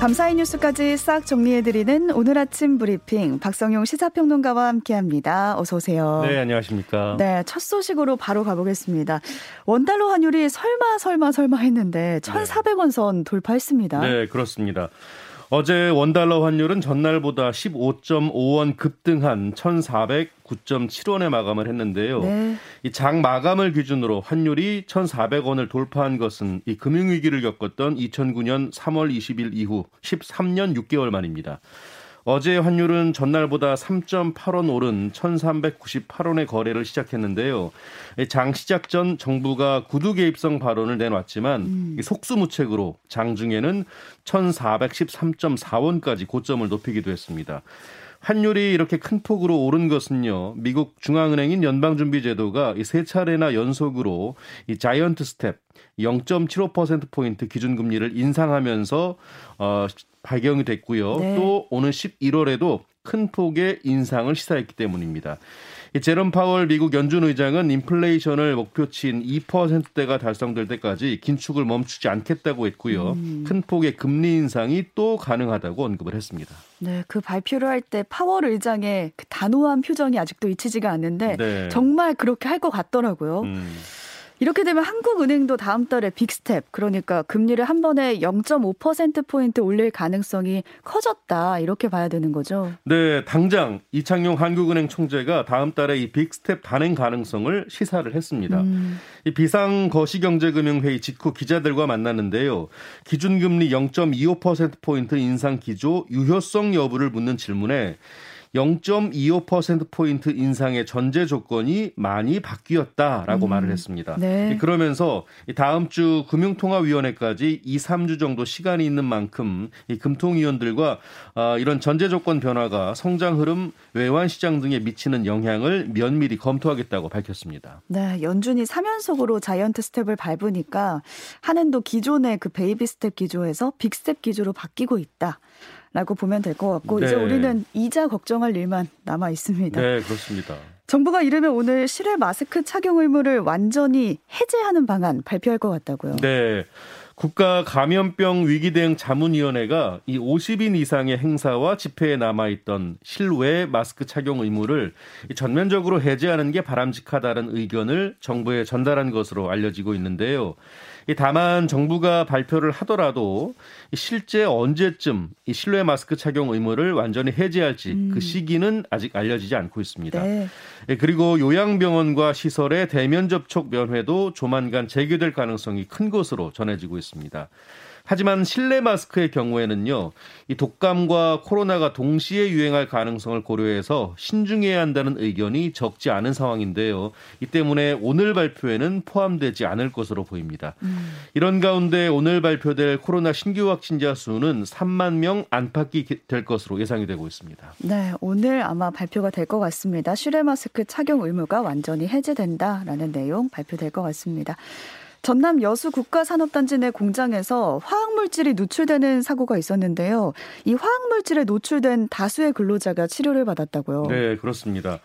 밤사이 뉴스까지 싹 정리해드리는 오늘 아침 브리핑 박성용 시사평론가와 함께합니다. 어서 오세요. 네, 안녕하십니까. 네, 첫 소식으로 바로 가보겠습니다. 원달러 환율이 설마 설마 설마 했는데 1,400원 선 돌파했습니다. 네, 그렇습니다. 어제 원달러 환율은 전날보다 15.5원 급등한 1,409.7원에 마감을 했는데요. 네. 이장 마감을 기준으로 환율이 1,400원을 돌파한 것은 이 금융위기를 겪었던 2009년 3월 20일 이후 13년 6개월 만입니다. 어제 환율은 전날보다 3.8원 오른 1,398원에 거래를 시작했는데요. 장 시작 전 정부가 구두 개입성 발언을 내놨지만 음. 속수무책으로 장중에는 1,413.4원까지 고점을 높이기도 했습니다. 환율이 이렇게 큰 폭으로 오른 것은요. 미국 중앙은행인 연방준비제도가 세 차례나 연속으로 이 자이언트 스텝 0.75% 포인트 기준금리를 인상하면서 어 배경이 됐고요. 네. 또 오는 11월에도 큰 폭의 인상을 시사했기 때문입니다. 제롬 파월 미국 연준 의장은 인플레이션을 목표치인 2%대가 달성될 때까지 긴축을 멈추지 않겠다고 했고요. 음. 큰 폭의 금리 인상이 또 가능하다고 언급을 했습니다. 네, 그 발표를 할 때 파월 의장의 그 단호한 표정이 아직도 잊히지가 않는데 네. 정말 그렇게 할 것 같더라고요. 음. 이렇게 되면 한국은행도 다음 달에 빅스텝, 그러니까 금리를 한 번에 0.5%포인트 올릴 가능성이 커졌다. 이렇게 봐야 되는 거죠. 네, 당장 이창용 한국은행 총재가 다음 달에 이 빅스텝 단행 가능성을 시사를 했습니다. 음. 이 비상 거시경제금융회의 직후 기자들과 만났는데요. 기준금리 0.25%포인트 인상 기조 유효성 여부를 묻는 질문에 0.25%포인트 인상의 전제 조건이 많이 바뀌었다라고 음. 말을 했습니다. 네. 그러면서 다음 주 금융통화위원회까지 2, 3주 정도 시간이 있는 만큼 이 금통위원들과 아, 이런 전제 조건 변화가 성장 흐름, 외환 시장 등에 미치는 영향을 면밀히 검토하겠다고 밝혔습니다. 네, 연준이 3연속으로 자이언트 스텝을 밟으니까 한은도 기존의 그 베이비 스텝 기조에서 빅 스텝 기조로 바뀌고 있다. 라고 보면 될 것 같고 네. 이제 우리는 이자 걱정할 일만 남아 있습니다. 네, 그렇습니다. 정부가 이르면 오늘 실외 마스크 착용 의무를 완전히 해제하는 방안 발표할 것 같다고요. 네. 국가 감염병 위기 대응 자문위원회가 이 50인 이상의 행사와 집회에 남아 있던 실외 마스크 착용 의무를 전면적으로 해제하는 게 바람직하다는 의견을 정부에 전달한 것으로 알려지고 있는데요. 다만 정부가 발표를 하더라도 실제 언제쯤 이 실내 마스크 착용 의무를 완전히 해제할지 음. 그 시기는 아직 알려지지 않고 있습니다. 네. 예, 그리고 요양병원과 시설의 대면 접촉 면회도 조만간 재개될 가능성이 큰 것으로 전해지고 있습니다. 하지만 실내 마스크의 경우에는요, 이 독감과 코로나가 동시에 유행할 가능성을 고려해서 신중해야 한다는 의견이 적지 않은 상황인데요. 이 때문에 오늘 발표에는 포함되지 않을 것으로 보입니다. 음. 이런 가운데 오늘 발표될 코로나 신규 확진자 수는 3만 명 안팎이 될 것으로 예상이 되고 있습니다. 네, 오늘 아마 발표가 될 것 같습니다. 실내 마스크 착용 의무가 완전히 해제된다라는 내용 발표될 것 같습니다. 전남 여수 국가산업단지 내 공장에서 화학물질이 노출되는 사고가 있었는데요. 이 화학물질에 노출된 다수의 근로자가 치료를 받았다고요. 네, 그렇습니다.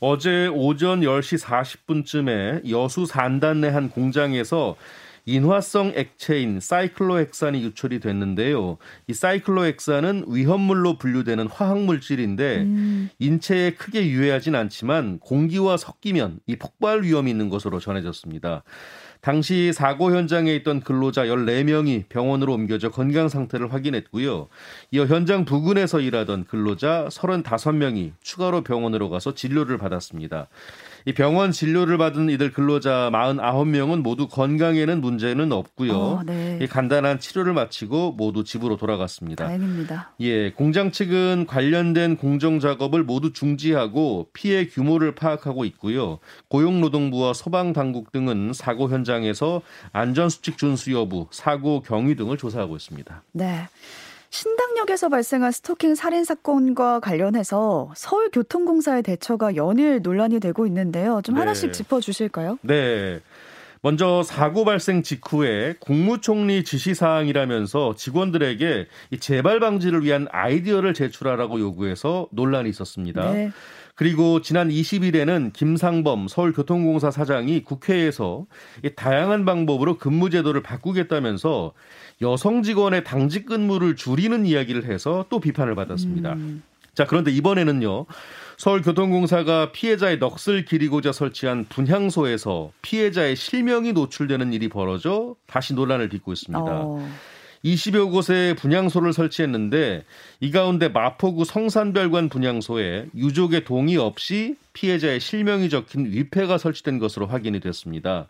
어제 오전 10시 40분쯤에 여수 산단 내 한 공장에서 인화성 액체인 사이클로헥산이 유출이 됐는데요. 이 사이클로헥산은 위험물로 분류되는 화학물질인데 음. 인체에 크게 유해하진 않지만 공기와 섞이면 이 폭발 위험이 있는 것으로 전해졌습니다. 당시 사고 현장에 있던 근로자 14명이 병원으로 옮겨져 건강 상태를 확인했고요. 이어 현장 부근에서 일하던 근로자 35명이 추가로 병원으로 가서 진료를 받았습니다. 이 병원 진료를 받은 이들 근로자 49명은 모두 건강에는 문제는 없고요. 어, 네. 이 간단한 치료를 마치고 모두 집으로 돌아갔습니다. 다행입니다. 예, 공장 측은 관련된 공정 작업을 모두 중지하고 피해 규모를 파악하고 있고요. 고용노동부와 소방 당국 등은 사고 현장에서 안전 수칙 준수 여부, 사고 경위 등을 조사하고 있습니다. 네. 신당역에서 발생한 스토킹 살인 사건과 관련해서 서울교통공사의 대처가 연일 논란이 되고 있는데요. 좀 하나씩 네. 짚어 주실까요? 네. 먼저 사고 발생 직후에 국무총리 지시사항이라면서 직원들에게 이 재발 방지를 위한 아이디어를 제출하라고 요구해서 논란이 있었습니다. 네. 그리고 지난 20일에는 김상범 서울교통공사 사장이 국회에서 다양한 방법으로 근무 제도를 바꾸겠다면서 여성 직원의 당직 근무를 줄이는 이야기를 해서 또 비판을 받았습니다. 음. 자, 그런데 이번에는요. 서울교통공사가 피해자의 넋을 기리고자 설치한 분향소에서 피해자의 실명이 노출되는 일이 벌어져 다시 논란을 빚고 있습니다. 어. 20여 곳에 분향소를 설치했는데 이 가운데 마포구 성산별관 분향소에 유족의 동의 없이 피해자의 실명이 적힌 위패가 설치된 것으로 확인이 됐습니다.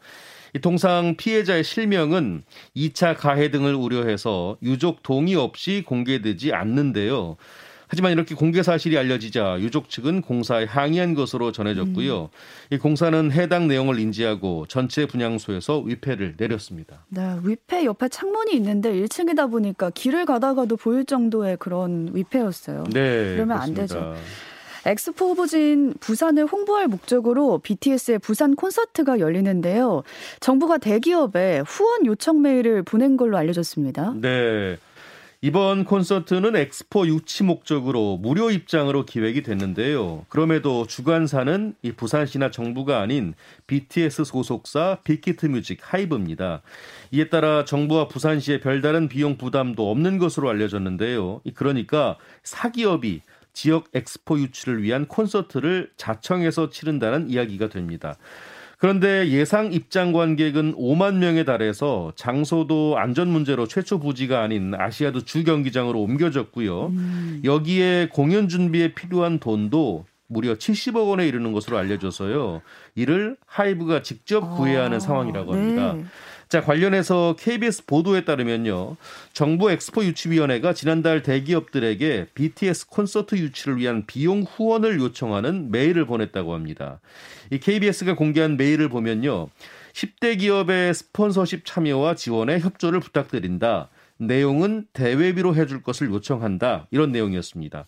이 통상 피해자의 실명은 2차 가해 등을 우려해서 유족 동의 없이 공개되지 않는데요. 하지만 이렇게 공개 사실이 알려지자 유족 측은 공사에 항의한 것으로 전해졌고요. 음. 이 공사는 해당 내용을 인지하고 전체 분향소에서 위패를 내렸습니다. 네, 위패 옆에 창문이 있는데 1층이다 보니까 길을 가다가도 보일 정도의 그런 위패였어요. 네, 그러면 그렇습니다. 안 되죠. 엑스포 후보지인 부산을 홍보할 목적으로 BTS의 부산 콘서트가 열리는데요. 정부가 대기업에 후원 요청 메일을 보낸 걸로 알려졌습니다. 네. 이번 콘서트는 엑스포 유치 목적으로 무료 입장으로 기획이 됐는데요. 그럼에도 주관사는 이 부산시나 정부가 아닌 BTS 소속사 빅히트 뮤직 하이브입니다. 이에 따라 정부와 부산시의 별다른 비용 부담도 없는 것으로 알려졌는데요. 그러니까 사기업이 지역 엑스포 유치를 위한 콘서트를 자청해서 치른다는 이야기가 됩니다. 그런데 예상 입장 관객은 5만 명에 달해서 장소도 안전 문제로 최초 부지가 아닌 아시아드 주 경기장으로 옮겨졌고요. 음. 여기에 공연 준비에 필요한 돈도 무려 70억 원에 이르는 것으로 알려져서요. 이를 하이브가 직접 구해야 하는 아, 상황이라고 합니다. 네. 자, 관련해서 KBS 보도에 따르면요. 정부 엑스포 유치위원회가 지난달 대기업들에게 BTS 콘서트 유치를 위한 비용 후원을 요청하는 메일을 보냈다고 합니다. 이 KBS가 공개한 메일을 보면요. 10대 기업의 스폰서십 참여와 지원에 협조를 부탁드린다. 내용은 대외비로 해줄 것을 요청한다. 이런 내용이었습니다.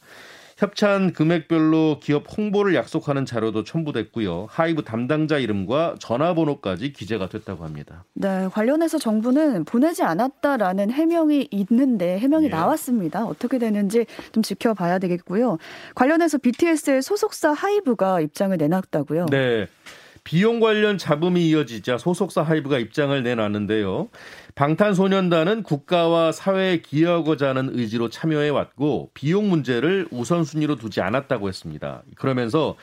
협찬 금액별로 기업 홍보를 약속하는 자료도 첨부됐고요. 하이브 담당자 이름과 전화번호까지 기재가 됐다고 합니다. 네, 관련해서 정부는 보내지 않았다라는 해명이 있는데 해명이 예. 나왔습니다. 어떻게 되는지 좀 지켜봐야 되겠고요. 관련해서 BTS의 소속사 하이브가 입장을 내놨다고요. 네. 비용 관련 잡음이 이어지자 소속사 하이브가 입장을 내놨는데요. 방탄소년단은 국가와 사회에 기여하고자 하는 의지로 참여해 왔고 비용 문제를 우선순위로 두지 않았다고 했습니다. 그러면서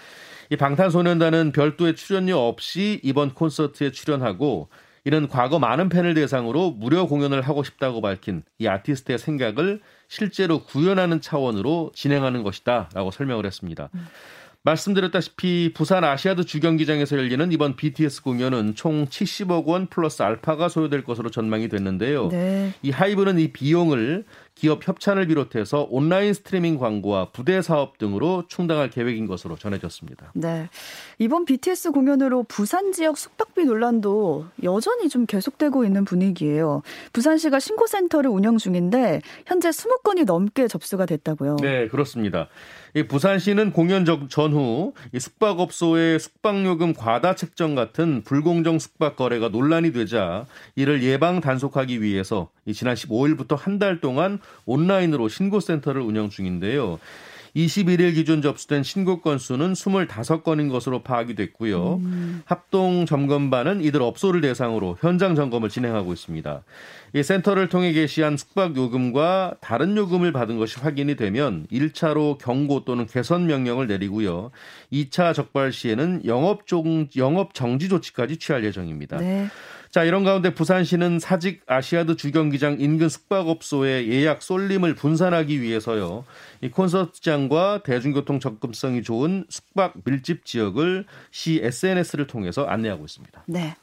이 방탄소년단은 별도의 출연료 없이 이번 콘서트에 출연하고 이는 과거 많은 팬을 대상으로 무료 공연을 하고 싶다고 밝힌 이 아티스트의 생각을 실제로 구현하는 차원으로 진행하는 것이다라고 설명을 했습니다. 음. 말씀드렸다시피 부산 아시아드 주경기장에서 열리는 이번 BTS 공연은 총 70억 원 플러스 알파가 소요될 것으로 전망이 됐는데요. 네. 이 하이브는 이 비용을 기업 협찬을 비롯해서 온라인 스트리밍 광고와 부대 사업 등으로 충당할 계획인 것으로 전해졌습니다. 네. 이번 BTS 공연으로 부산 지역 숙박비 논란도 여전히 좀 계속되고 있는 분위기예요. 부산시가 신고센터를 운영 중인데 현재 20건이 넘게 접수가 됐다고요. 네, 그렇습니다. 이 부산시는 공연 전후 이 숙박업소의 숙박요금 과다 책정 같은 불공정 숙박 거래가 논란이 되자 이를 예방 단속하기 위해서 지난 15일부터 한 달 동안 온라인으로 신고센터를 운영 중인데요. 21일 기준 접수된 신고 건수는 25건인 것으로 파악이 됐고요. 음. 합동 점검반은 이들 업소를 대상으로 현장 점검을 진행하고 있습니다. 이 센터를 통해 게시한 숙박 요금과 다른 요금을 받은 것이 확인이 되면 1차로 경고 또는 개선 명령을 내리고요. 2차 적발 시에는 영업 종 영업 정지 조치까지 취할 예정입니다. 네. 자, 이런 가운데 부산시는 사직 아시아드 주경기장 인근 숙박업소의 예약 쏠림을 분산하기 위해서요. 이 콘서트장과 대중교통 접근성이 좋은 숙박 밀집 지역을 시 SNS를 통해서 안내하고 있습니다. 네.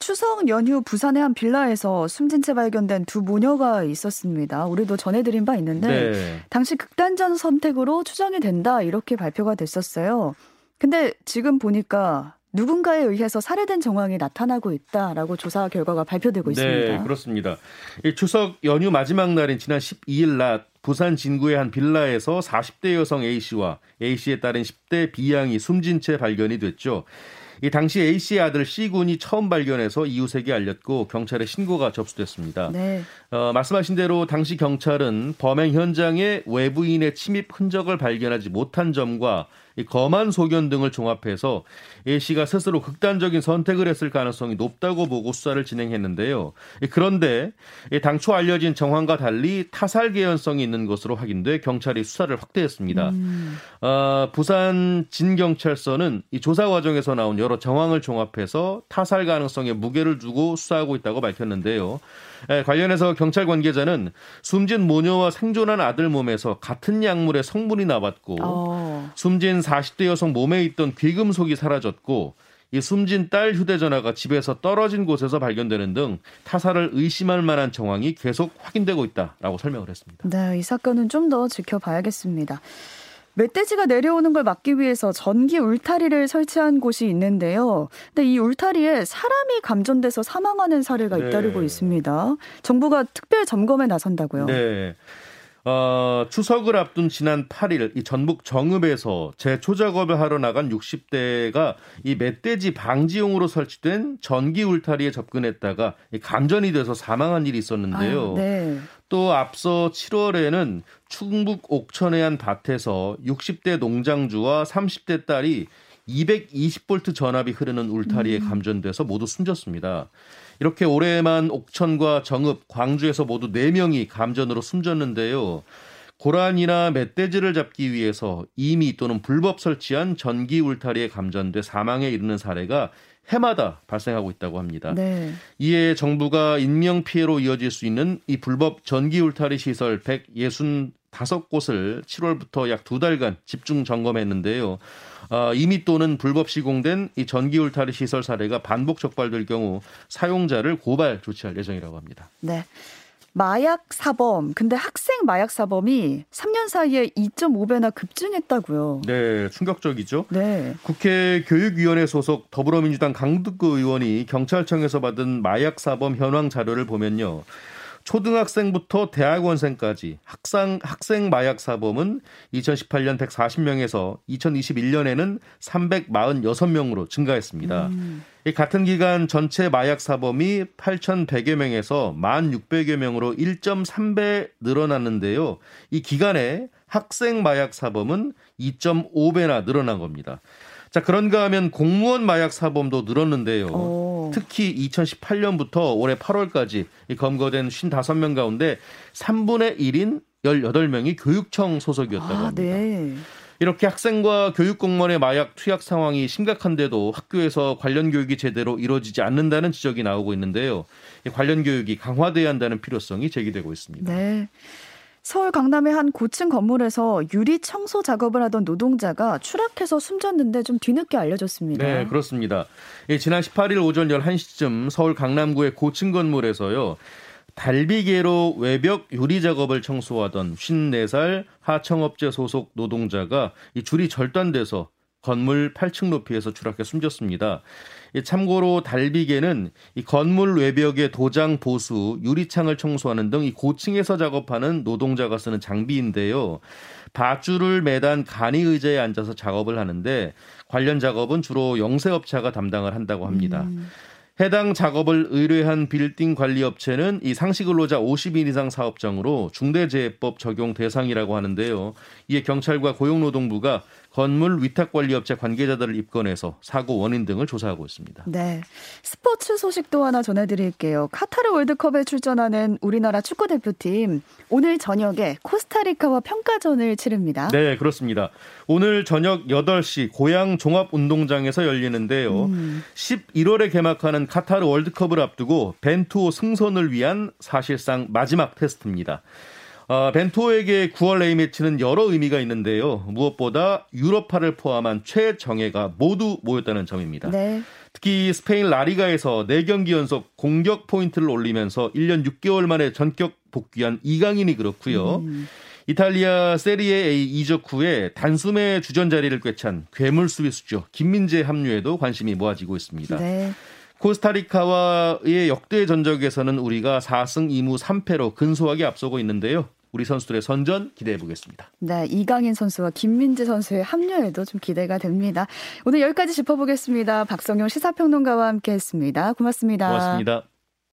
추석 연휴 부산의 한 빌라에서 숨진 채 발견된 두 모녀가 있었습니다. 우리도 전해드린 바 있는데 네. 당시 극단적 선택으로 추정이 된다 이렇게 발표가 됐었어요. 근데 지금 보니까 누군가에 의해서 살해된 정황이 나타나고 있다라고 조사 결과가 발표되고 네, 있습니다. 네, 그렇습니다. 추석 연휴 마지막 날인 지난 12일 낮 부산 진구의 한 빌라에서 40대 여성 A 씨와 A 씨에 따른 10대 B 양이 숨진 채 발견이 됐죠. 이 당시 A 씨의 아들 C 군이 처음 발견해서 이웃에게 알렸고 경찰에 신고가 접수됐습니다. 네. 어, 말씀하신 대로 당시 경찰은 범행 현장에 외부인의 침입 흔적을 발견하지 못한 점과 이 검안 소견 등을 종합해서 A 씨가 스스로 극단적인 선택을 했을 가능성이 높다고 보고 수사를 진행했는데요. 그런데 당초 알려진 정황과 달리 타살 개연성이 있는 것으로 확인돼 경찰이 수사를 확대했습니다. 음. 어, 부산 진경찰서는 이 조사 과정에서 나온 여러 정황을 종합해서 타살 가능성에 무게를 두고 수사하고 있다고 밝혔는데요. 예, 관련해서 경찰 관계자는 숨진 모녀와 생존한 아들 몸에서 같은 약물의 성분이 나왔고 어. 숨진 40대 여성 몸에 있던 귀금속이 사라졌고 이 숨진 딸 휴대전화가 집에서 떨어진 곳에서 발견되는 등 타살을 의심할 만한 정황이 계속 확인되고 있다라고 설명을 했습니다. 네, 이 사건은 좀 더 지켜봐야겠습니다. 멧돼지가 내려오는 걸 막기 위해서 전기 울타리를 설치한 곳이 있는데요. 근데 이 울타리에 사람이 감전돼서 사망하는 사례가 네. 잇따르고 있습니다. 정부가 특별 점검에 나선다고요. 네. 어, 추석을 앞둔 지난 8일 이 전북 정읍에서 재초 작업을 하러 나간 60대가 이 멧돼지 방지용으로 설치된 전기 울타리에 접근했다가 감전이 돼서 사망한 일이 있었는데요. 아, 네. 또 앞서 7월에는 충북 옥천의 한 밭에서 60대 농장주와 30대 딸이 220볼트 전압이 흐르는 울타리에 음. 감전돼서 모두 숨졌습니다. 이렇게 올해만 옥천과 정읍, 광주에서 모두 4명이 감전으로 숨졌는데요. 고란이나 멧돼지를 잡기 위해서 이미 또는 불법 설치한 전기 울타리에 감전돼 사망에 이르는 사례가 해마다 발생하고 있다고 합니다. 네. 이에 정부가 인명 피해로 이어질 수 있는 이 불법 전기 울타리 시설 165곳을 7월부터 약 두 달간 집중 점검했는데요. 어, 이미 또는 불법 시공된 이 전기 울타리 시설 사례가 반복 적발될 경우 사용자를 고발 조치할 예정이라고 합니다. 네. 마약 사범. 근데 학생 마약 사범이 3년 사이에 2.5배나 급증했다고요. 네, 충격적이죠. 네. 국회 교육위원회 소속 더불어민주당 강득구 의원이 경찰청에서 받은 마약 사범 현황 자료를 보면요. 초등학생부터 대학원생까지 학생 학생 마약 사범은 2018년 140명에서 2021년에는 346명으로 증가했습니다. 음. 이 같은 기간 전체 마약 사범이 8,100여 명에서 1,600여 명으로 1.3배 늘어났는데요. 이 기간에 학생 마약 사범은 2.5배나 늘어난 겁니다. 자, 그런가 하면 공무원 마약 사범도 늘었는데요. 오. 특히 2018년부터 올해 8월까지 검거된 55명 가운데 3분의 1인 18명이 교육청 소속이었다고 아, 합니다. 네. 이렇게 학생과 교육 공무원의 마약 투약 상황이 심각한데도 학교에서 관련 교육이 제대로 이루어지지 않는다는 지적이 나오고 있는데요. 관련 교육이 강화돼야 한다는 필요성이 제기되고 있습니다. 네. 서울 강남의 한 고층 건물에서 유리 청소 작업을 하던 노동자가 추락해서 숨졌는데 좀 뒤늦게 알려졌습니다. 네, 그렇습니다. 예, 지난 18일 오전 11시쯤 서울 강남구의 고층 건물에서요. 달비개로 외벽 유리 작업을 청소하던 54살 하청업체 소속 노동자가 이 줄이 절단돼서 건물 8층 높이에서 추락해 숨졌습니다. 참고로 달비개는 이 건물 외벽의 도장 보수, 유리창을 청소하는 등 이 고층에서 작업하는 노동자가 쓰는 장비인데요. 밧줄을 매단 간이 의자에 앉아서 작업을 하는데 관련 작업은 주로 영세업체가 담당을 한다고 합니다. 음. 해당 작업을 의뢰한 빌딩 관리 업체는 이 상시 근로자 50인 이상 사업장으로 중대재해법 적용 대상이라고 하는데요. 이에 경찰과 고용노동부가 건물 위탁 관리업체 관계자들을 입건해서 사고 원인 등을 조사하고 있습니다. 네. 스포츠 소식도 하나 전해드릴게요. 카타르 월드컵에 출전하는 우리나라 축구 대표팀 오늘 저녁에 코스타리카와 평가전을 치릅니다. 네, 그렇습니다. 오늘 저녁 8시 고양 종합운동장에서 열리는데요. 음. 11월에 개막하는 카타르 월드컵을 앞두고 벤투호 승선을 위한 사실상 마지막 테스트입니다. 어, 벤투호에게 9월 A매치는 여러 의미가 있는데요. 무엇보다 유럽파를 포함한 최정예가 모두 모였다는 점입니다. 네. 특히 스페인 라리가에서 4경기 연속 공격 포인트를 올리면서 1년 6개월 만에 전격 복귀한 이강인이 그렇고요. 음. 이탈리아 세리에 A 이적 후에 단숨에 주전 자리를 꿰찬 괴물 수비수죠. 김민재 합류에도 관심이 모아지고 있습니다. 네. 코스타리카와의 역대 전적에서는 우리가 4승 2무 3패로 근소하게 앞서고 있는데요. 우리 선수들의 선전 기대해 보겠습니다. 네, 이강인 선수와 김민재 선수의 합류에도 좀 기대가 됩니다. 오늘 여기까지 짚어보겠습니다. 박성용 시사평론가와 함께했습니다. 고맙습니다. 고맙습니다.